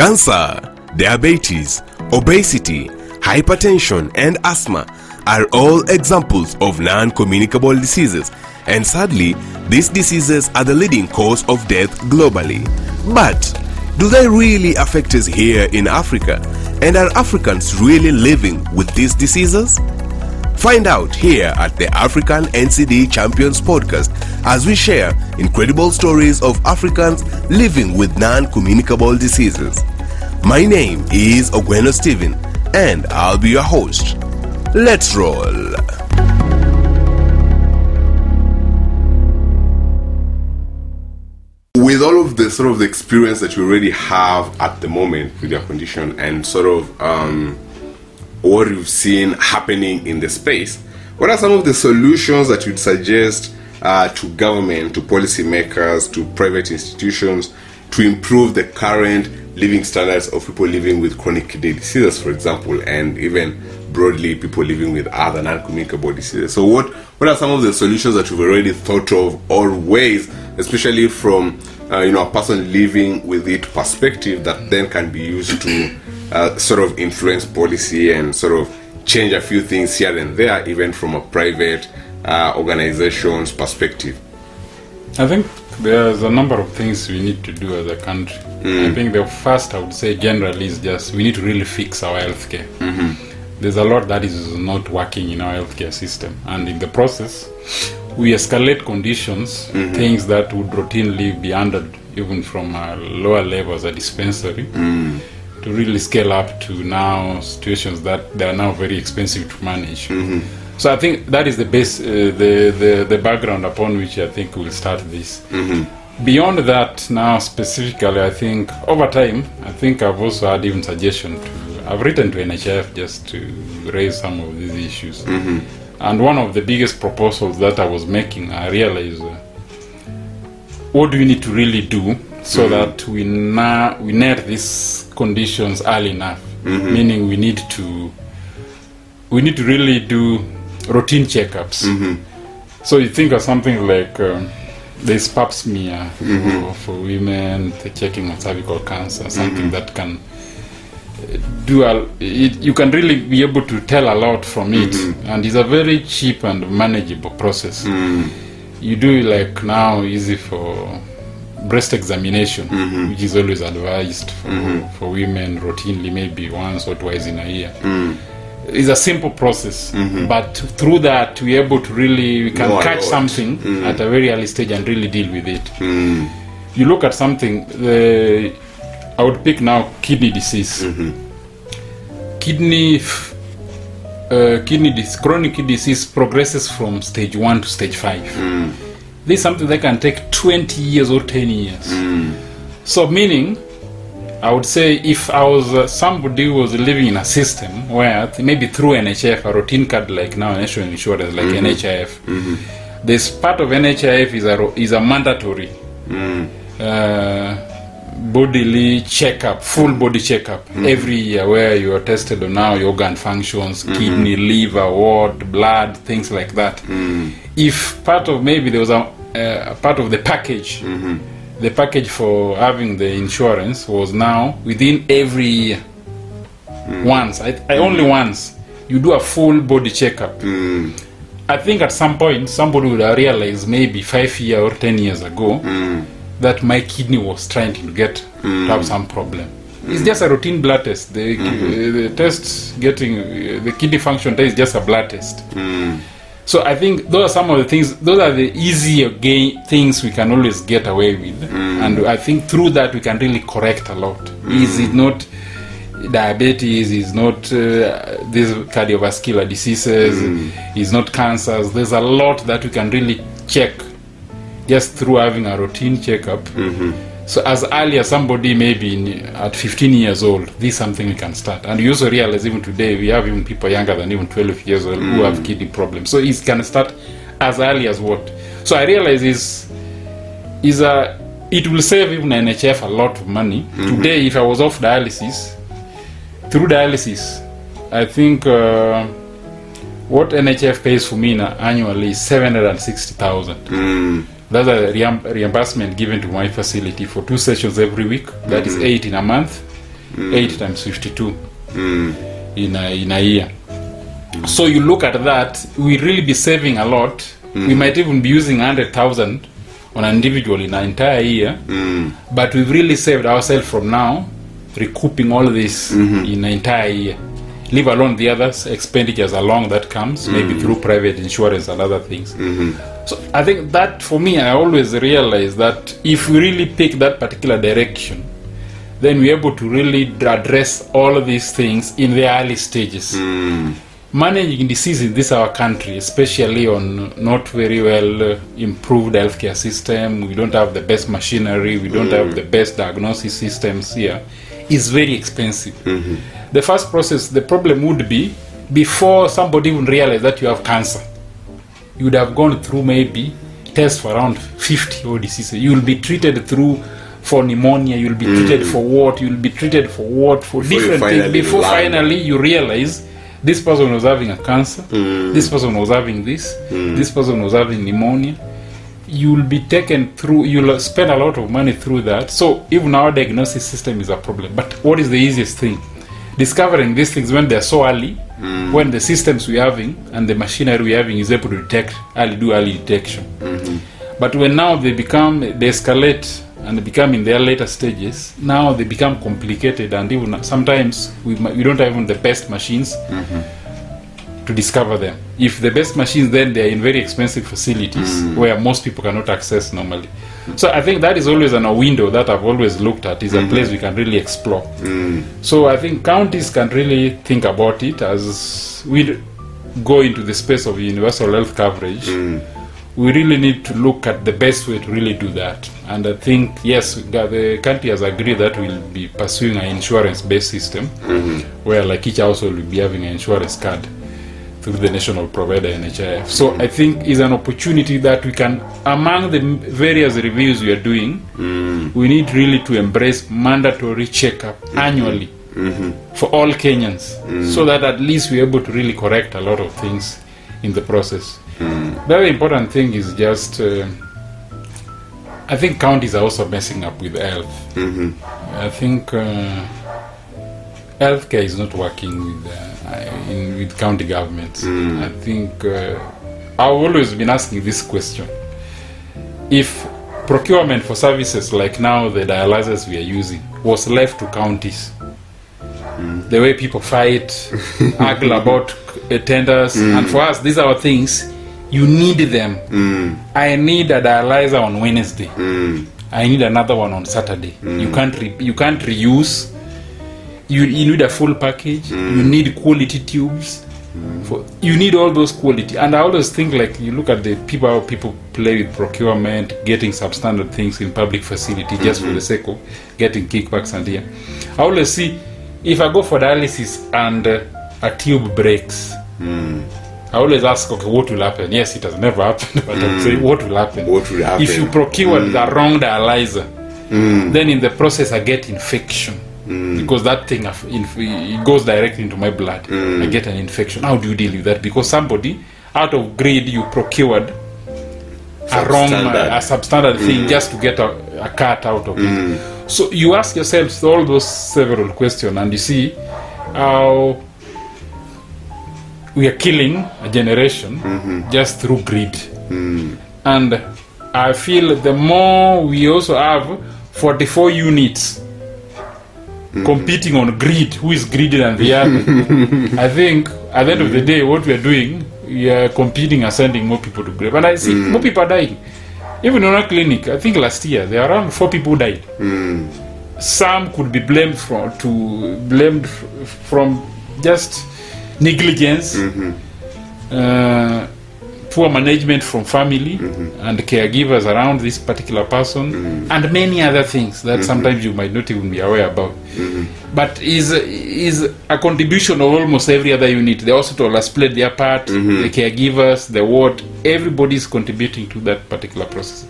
Cancer, diabetes, obesity, hypertension, and asthma are all examples of non communicable diseases, and sadly, these diseases are the leading cause of death globally. But do they really affect us here in Africa? And are Africans really living with these diseases? Find out here at the African NCD Champions podcast as we share incredible stories of Africans living with non communicable diseases. My name is Ogweno Stephen, and I'll be your host. Let's roll. With all of the sort of the experience that you already have at the moment with your condition and sort of um, what you've seen happening in the space, what are some of the solutions that you'd suggest uh, to government, to policymakers, to private institutions to improve the current living standards of people living with chronic kidney diseases, for example, and even broadly people living with other non-communicable diseases. So, what what are some of the solutions that you've already thought of, or ways, especially from uh, you know a person living with it perspective, that then can be used to uh, sort of influence policy and sort of change a few things here and there, even from a private uh, organization's perspective? I think there's a number of things we need to do as a country. I mm. think the first, I would say, generally, is just we need to really fix our healthcare. Mm-hmm. There's a lot that is not working in our healthcare system, and in the process, we escalate conditions, mm-hmm. things that would routinely be handled even from a lower level as a dispensary, mm. to really scale up to now situations that they are now very expensive to manage. Mm-hmm. So I think that is the base, uh, the, the the background upon which I think we'll start this. Beyond that, now specifically, I think over time, I think I've also had even suggestion to. I've written to NHF just to raise some of these issues, and one of the biggest proposals that I was making, I realized, uh, what do we need to really do so that we na- we net these conditions early enough? Meaning, we need to we need to really do routine checkups. Mm-hmm. So you think of something like um, there's pap smear mm-hmm. for, for women, the checking on cervical cancer, something mm-hmm. that can uh, do a, it, you can really be able to tell a lot from it, and it's a very cheap and manageable process. You do it like now easy for breast examination, which is always advised for, for women routinely, maybe once or twice in a year mm. It's a simple process mm-hmm. but through that we're able to really we can a catch something mm. at a very early stage and really deal with it. Mm. You look at something the i would pick now kidney disease. Mm-hmm. Kidney uh, kidney dis- chronic kidney disease progresses from stage 1 to stage 5 mm. this is something that can take 20 years or 10 years. So meaning I would say if I was uh, somebody who was living in a system where th- maybe through NHF, a routine card like now national insurance like mm-hmm. NHIF, mm-hmm. this part of NHIF is a ro- is a mandatory. Mm. Uh, bodily checkup, full body checkup mm-hmm. every year where you are tested on now your organ functions, kidney, liver, wart, blood, things like that. Mm. If part of maybe there was a, uh, a part of the package the package for having the insurance was now within every year. Hmm. Once, I, I hmm. only once, you do a full body checkup. Hmm. I think at some point somebody would have realized maybe five years or ten years ago that my kidney was trying to get to have some problem. It's just a routine blood test. The, uh, the test getting uh, the kidney function test is just a blood test. So I think those are some of the things. Those are the easier gain things we can always get away with, and I think through that we can really correct a lot. Is it not diabetes? Is not uh, these cardiovascular diseases? Is not cancers? There's a lot that we can really check just through having a routine checkup. So as early as somebody maybe in, at 15 years old, this is something we can start. And you also realize even today we have even people younger than even 12 years old who have mm. kidney problems. So it can start as early as what. So I realize is is a it will save even NHF a lot of money. Mm-hmm. Today, if I was off dialysis, through dialysis, I think uh, what NHF pays for me na- annually is 760,000. Mm. That's a reim- reimbursement given to my facility for two sessions every week. That is eight in a month. 8 times 52 in, a, in a year. So you look at that, we really be saving a lot. We might even be using 100,000 on an individual in an entire year, but we've really saved ourselves from now recouping all this in an entire year. Leave alone the other expenditures along that comes, maybe mm. through private insurance and other things. Mm-hmm. So I think that for me, I always realize that if we really pick that particular direction, then we're able to really address all of these things in the early stages. Mm. Managing disease in this our country, especially on not very well uh, improved healthcare system, we don't have the best machinery, we don't have mm. the best diagnosis systems here, is very expensive. Mm-hmm. The first process, the problem would be before somebody even realize that you have cancer you would have gone through maybe tests for around 50 or diseases. You will be treated through for pneumonia, you'll be treated mm. for what, you'll be treated for what, for Before different things. Before land. finally you realize this person was having a cancer, mm. this person was having this, mm. this person was having pneumonia. You'll be taken through, you'll spend a lot of money through that. So even our diagnosis system is a problem. But what is the easiest thing? Discovering these things when they're so early, when the systems we're having and the machinery we're having is able to detect early, do early detection. But when now they become, they escalate and they become in their later stages, now they become complicated and even sometimes we, we don't have even the best machines to discover them. If the best machines, then they are in very expensive facilities mm. where most people cannot access normally. So I think that is always an, a window that I've always looked at, is a mm-hmm. place we can really explore. Mm. So I think counties can really think about it as we go into the space of universal health coverage. Mm. We really need to look at the best way to really do that. And I think, yes, the country has agreed that we'll be pursuing an insurance based system mm-hmm. where, like, each household will be having an insurance card through the national provider NHIF. So I think is an opportunity that we can, among the various reviews we are doing, we need really to embrace mandatory checkup annually for all Kenyans, so that at least we're able to really correct a lot of things in the process. The other important thing is just, uh, I think counties are also messing up with health. I think. Uh, healthcare is not working with uh, in, with county governments. Mm. I think uh, I've always been asking this question: If procurement for services like now the dialysis we are using was left to counties, mm. the way people fight, argue about uh, tenders, mm. and for us these are things you need them. I need a dialyzer on Wednesday. I need another one on Saturday. You can't re- you can't reuse you, you need a full package. You mm. need quality tubes mm. for, you need all those quality. And i always think like you look at the people how people play with procurement getting substandard things in public facility just for mm-hmm. the sake of getting kickbacks and here. I always see if i go for dialysis and uh, a tube breaks mm. I always ask, okay, what will happen? Yes, it has never happened, but I'm saying, what will happen? What will happen? If you procure the wrong dialyzer, then in the process I get infection because that thing inf- it goes directly into my blood. I get an infection. How do you deal with that? Because somebody out of greed you procured a wrong, uh, a substandard thing just to get a, a cut out of it. So you ask yourself all those several questions, and you see how we are killing a generation just through greed. And I feel the more we also have 44 units competing on greed, who is greedier than the other, I think at the end of the day, what we are doing, we are competing and sending more people to grave. And I see more people are dying. Even on our clinic, I think last year there are around four people who died. Some could be blamed from to blamed from just negligence, uh, poor management from family mm-hmm. and caregivers around this particular person, mm-hmm. and many other things that mm-hmm. sometimes you might not even be aware about. But is is a contribution of almost every other unit. The hospital has played their part. The caregivers, the ward, everybody is contributing to that particular process.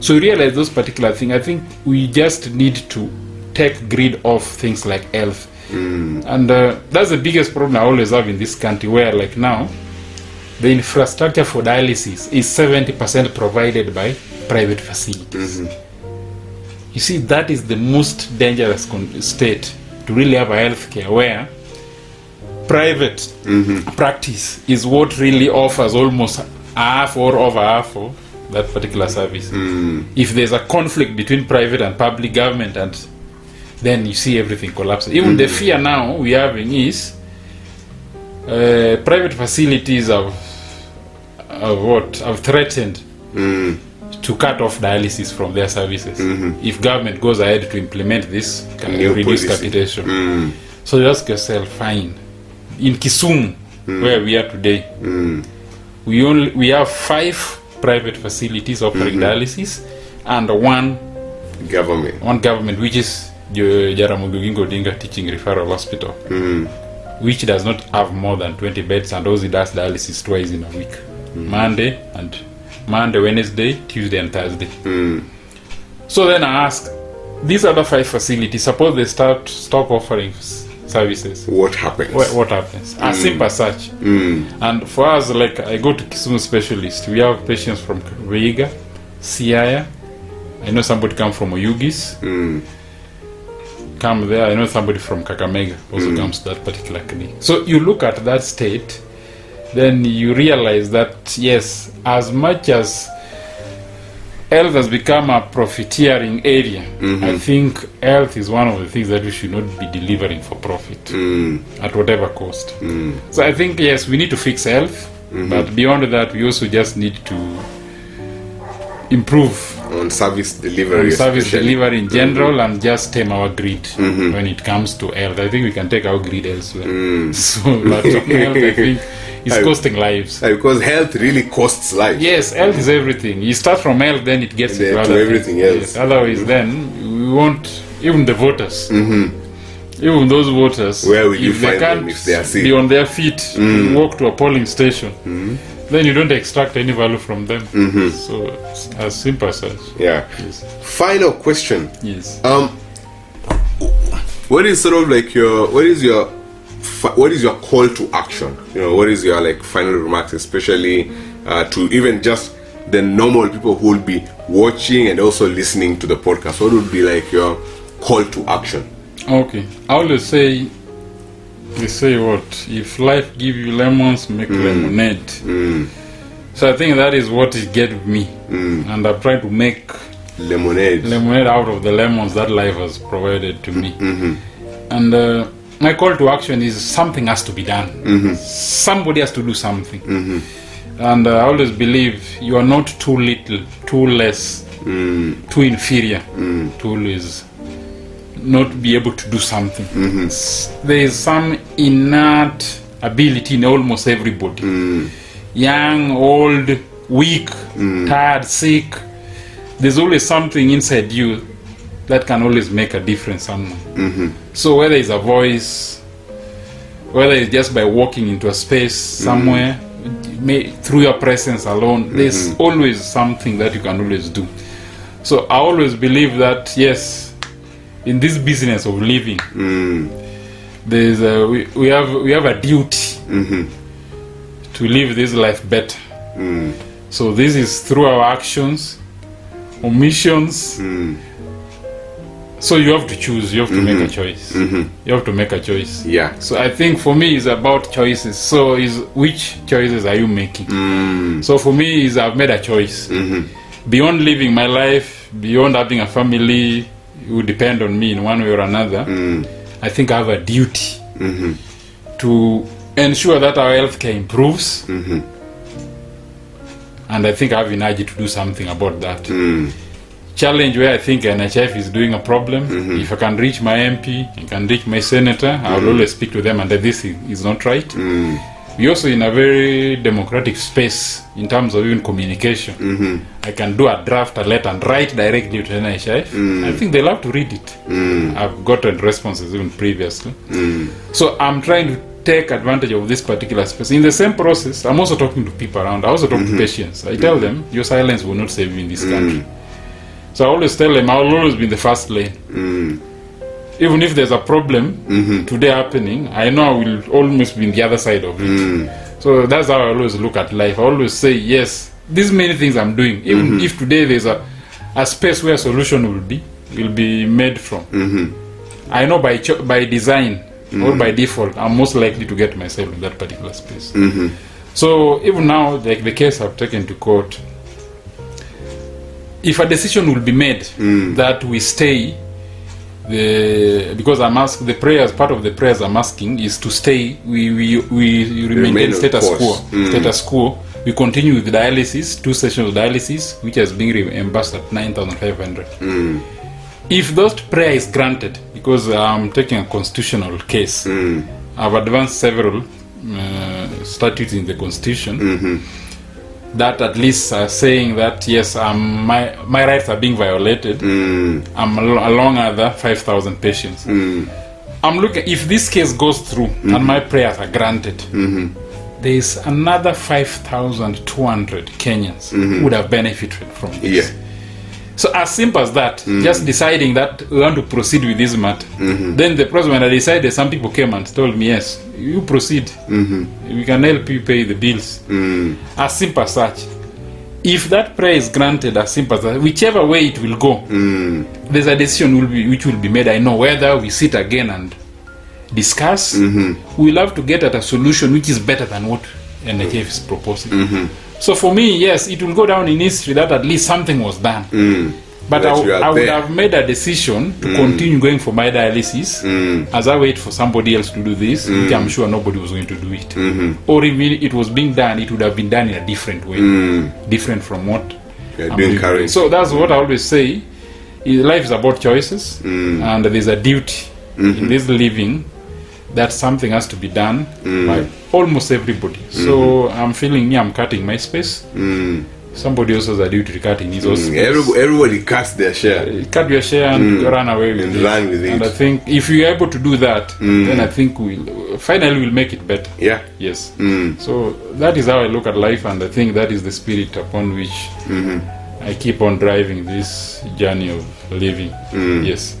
So you realize those particular things. I think we just need to take greed off things like health. Mm. And uh, that's the biggest problem I always have in this country, where like now, the infrastructure for dialysis is 70% provided by private facilities. Mm-hmm. You see, that is the most dangerous con- state to really have a healthcare where private mm-hmm. practice is what really offers almost half or over half of that particular service. Mm-hmm. If there's a conflict between private and public government, and then you see everything collapse. Even the fear now we're having is uh, private facilities have, have what have threatened to cut off dialysis from their services. If government goes ahead to implement this, can New reduce policy. capitation. So you ask yourself, fine. In Kisumu, where we are today, we only we have five private facilities offering dialysis and one Government. one government which is Jaramogi Oginga Odinga Teaching Referral Hospital, which does not have more than 20 beds and also does dialysis twice in a week, mm. Monday and Monday, Wednesday, Tuesday, and Thursday. Mm. So then I ask, these other five facilities, suppose they start stop offering services. What happens? What, what happens? As mm. simple as such. And for us, like I go to Kisumu specialist, we have patients from Vihiga, Siaya. I know somebody come from Oyugis. Come there. I know somebody from Kakamega also mm. comes to that particular clinic. So you look at that state, then you realize that yes, as much as health has become a profiteering area, I mm-hmm. think health is one of the things that we should not be delivering for profit mm. at whatever cost. Mm. So I think yes, we need to fix health, mm-hmm. but beyond that, we also just need to improve on service delivery. on service especially. delivery in general mm-hmm. and just tame our greed mm-hmm. when it comes to health. I think we can take our greed elsewhere. Mm. So, but on health, I think is costing lives. Because health really costs life. Yes, health is everything. You start from health, then it gets Then to everything things. else. Yes, Otherwise, mm-hmm. then we won't, even the voters. Even those voters, Where will you find them if they are sick? be on their feet mm. walk to a polling station, then you don't extract any value from them. So as simple as that. Yeah. Yes. Final question. Yes. Um, what is sort of like your what is your what is your call to action? You know, what is your like final remarks, especially uh, to even just the normal people who will be watching and also listening to the podcast? What would be like your call to action? Okay. I always say, they say what? If life give you lemons, make mm. lemonade. Mm. So I think that is what it gave me. Mm. And I'm trying to make Lemonade. lemonade out of the lemons that life has provided to me. Mm-hmm. And uh, my call to action is something has to be done. Mm-hmm. Somebody has to do something. Mm-hmm. And uh, I always believe you are not too little, too less, too inferior to always not be able to do something. S- There is some innate ability in almost everybody. Mm. Young, old, weak, mm. tired, sick. There's always something inside you that can always make a difference somewhere. Mm-hmm. So whether it's a voice, whether it's just by walking into a space mm. somewhere, may, through your presence alone, there's mm-hmm. always something that you can always do. So I always believe that yes, in this business of living, mm. there's a, we, we have we have a duty mm-hmm. to live this life better. Mm. So this is through our actions, omissions. Mm. So you have to choose. You have to make a mm-hmm. choice. Mm-hmm. You have to make a choice. Yeah. So I think for me it's about choices. So is which choices are you making? So for me is I've made a choice. Beyond living my life, beyond having a family who depend on me in one way or another, I think I have a duty to ensure that our healthcare improves. And I think I have energy to do something about that challenge where I think NHF is doing a problem. If I can reach my MP, I can reach my senator, mm-hmm. i'll always speak to them and that this is is not right. We're also in a very democratic space in terms of even communication. I can do a draft, a letter, and write directly to NHF. I think they love to read it. I've gotten responses even previously. So I'm trying to take advantage of this particular space. In the same process, I'm also talking to people around. I also talk to patients. I tell them, your silence will not save you in this country. So I always tell them, I'll always be in the first lane. Even if there's a problem mm-hmm. today happening, I know I will almost be in the other side of it. Mm. So that's how I always look at life. I always say, yes, these many things I'm doing. Even mm-hmm. if today there's a, a space where a solution will be, will be made from. Mm-hmm. I know by cho- by design or by default, I'm most likely to get myself in that particular space. So even now, like the case I've taken to court, if a decision will be made mm. that we stay, the because I'm asked the prayers part of the prayers I'm asking is to stay. We we we remain, Remain status quo. Mm. Status quo. We continue with dialysis, two sessions of dialysis, which has been reimbursed at nine thousand five hundred. Mm. If that prayer is granted, because I'm taking a constitutional case, mm. I've advanced several uh, statutes in the constitution mm-hmm. That at least are saying that yes, um, my my rights are being violated. Mm. I'm al- along other five thousand patients. Mm. I'm looking if this case goes through and mm-hmm. my prayers are granted. Mm-hmm. There is another 5,200 Kenyans who would have benefited from this. Yeah. So as simple as that, mm. just deciding that we want to proceed with this matter. Mm-hmm. Then the president, when I decided, some people came and told me, yes, you proceed. Mm-hmm. We can help you pay the bills. Mm. As simple as such. If that prayer is granted as simple as that, whichever way it will go, mm. there's a decision will be, which will be made. I know whether we sit again and discuss. Mm-hmm. We'll have to get at a solution which is better than what NHF is proposing. So for me, yes, it will go down in history that at least something was done. Mm. But That I, I would there. have made a decision to mm. continue going for my dialysis mm. as I wait for somebody else to do this, mm. which I'm sure nobody was going to do it. Mm-hmm. Or if it was being done, it would have been done in a different way, mm. different from what You're I'm doing currently. So that's what I always say. Life is about choices, mm. and there's a duty mm-hmm. in this living that something has to be done mm. by almost everybody. mm-hmm. So I'm feeling me, I'm cutting my space. mm. Somebody else has a duty to cut in his own space. Everybody, everybody cuts their share. uh, Cut your share and mm. run away with And it. run with it And. I think if you're able to do that, mm. then I think we'll finally we'll make it better. Yeah. Yes. mm. So that is how I look at life, and I think that is the spirit upon which mm-hmm. I keep on driving this journey of living. mm. Yes.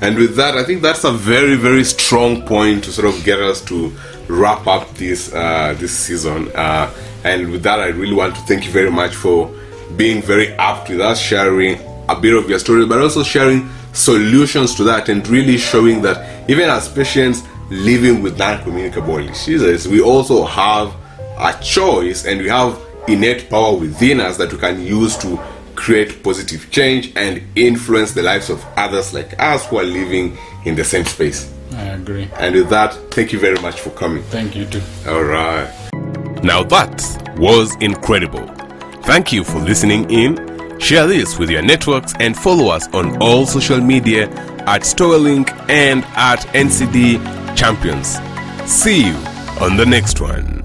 And with that, I think that's a very, very strong point to sort of get us to wrap up this uh, this season. Uh, and with that, I really want to thank you very much for being very apt with us, sharing a bit of your story, but also sharing solutions to that, and really showing that even as patients living with non-communicable diseases, we also have a choice, and we have innate power within us that we can use to create positive change and influence the lives of others like us who are living in the same space. I agree. And with that, thank you very much for coming. Thank you too. All right. Now that was incredible. Thank you for listening in. Share this with your networks and follow us on all social media at Stowelink and at NCD Champions. See you on the next one.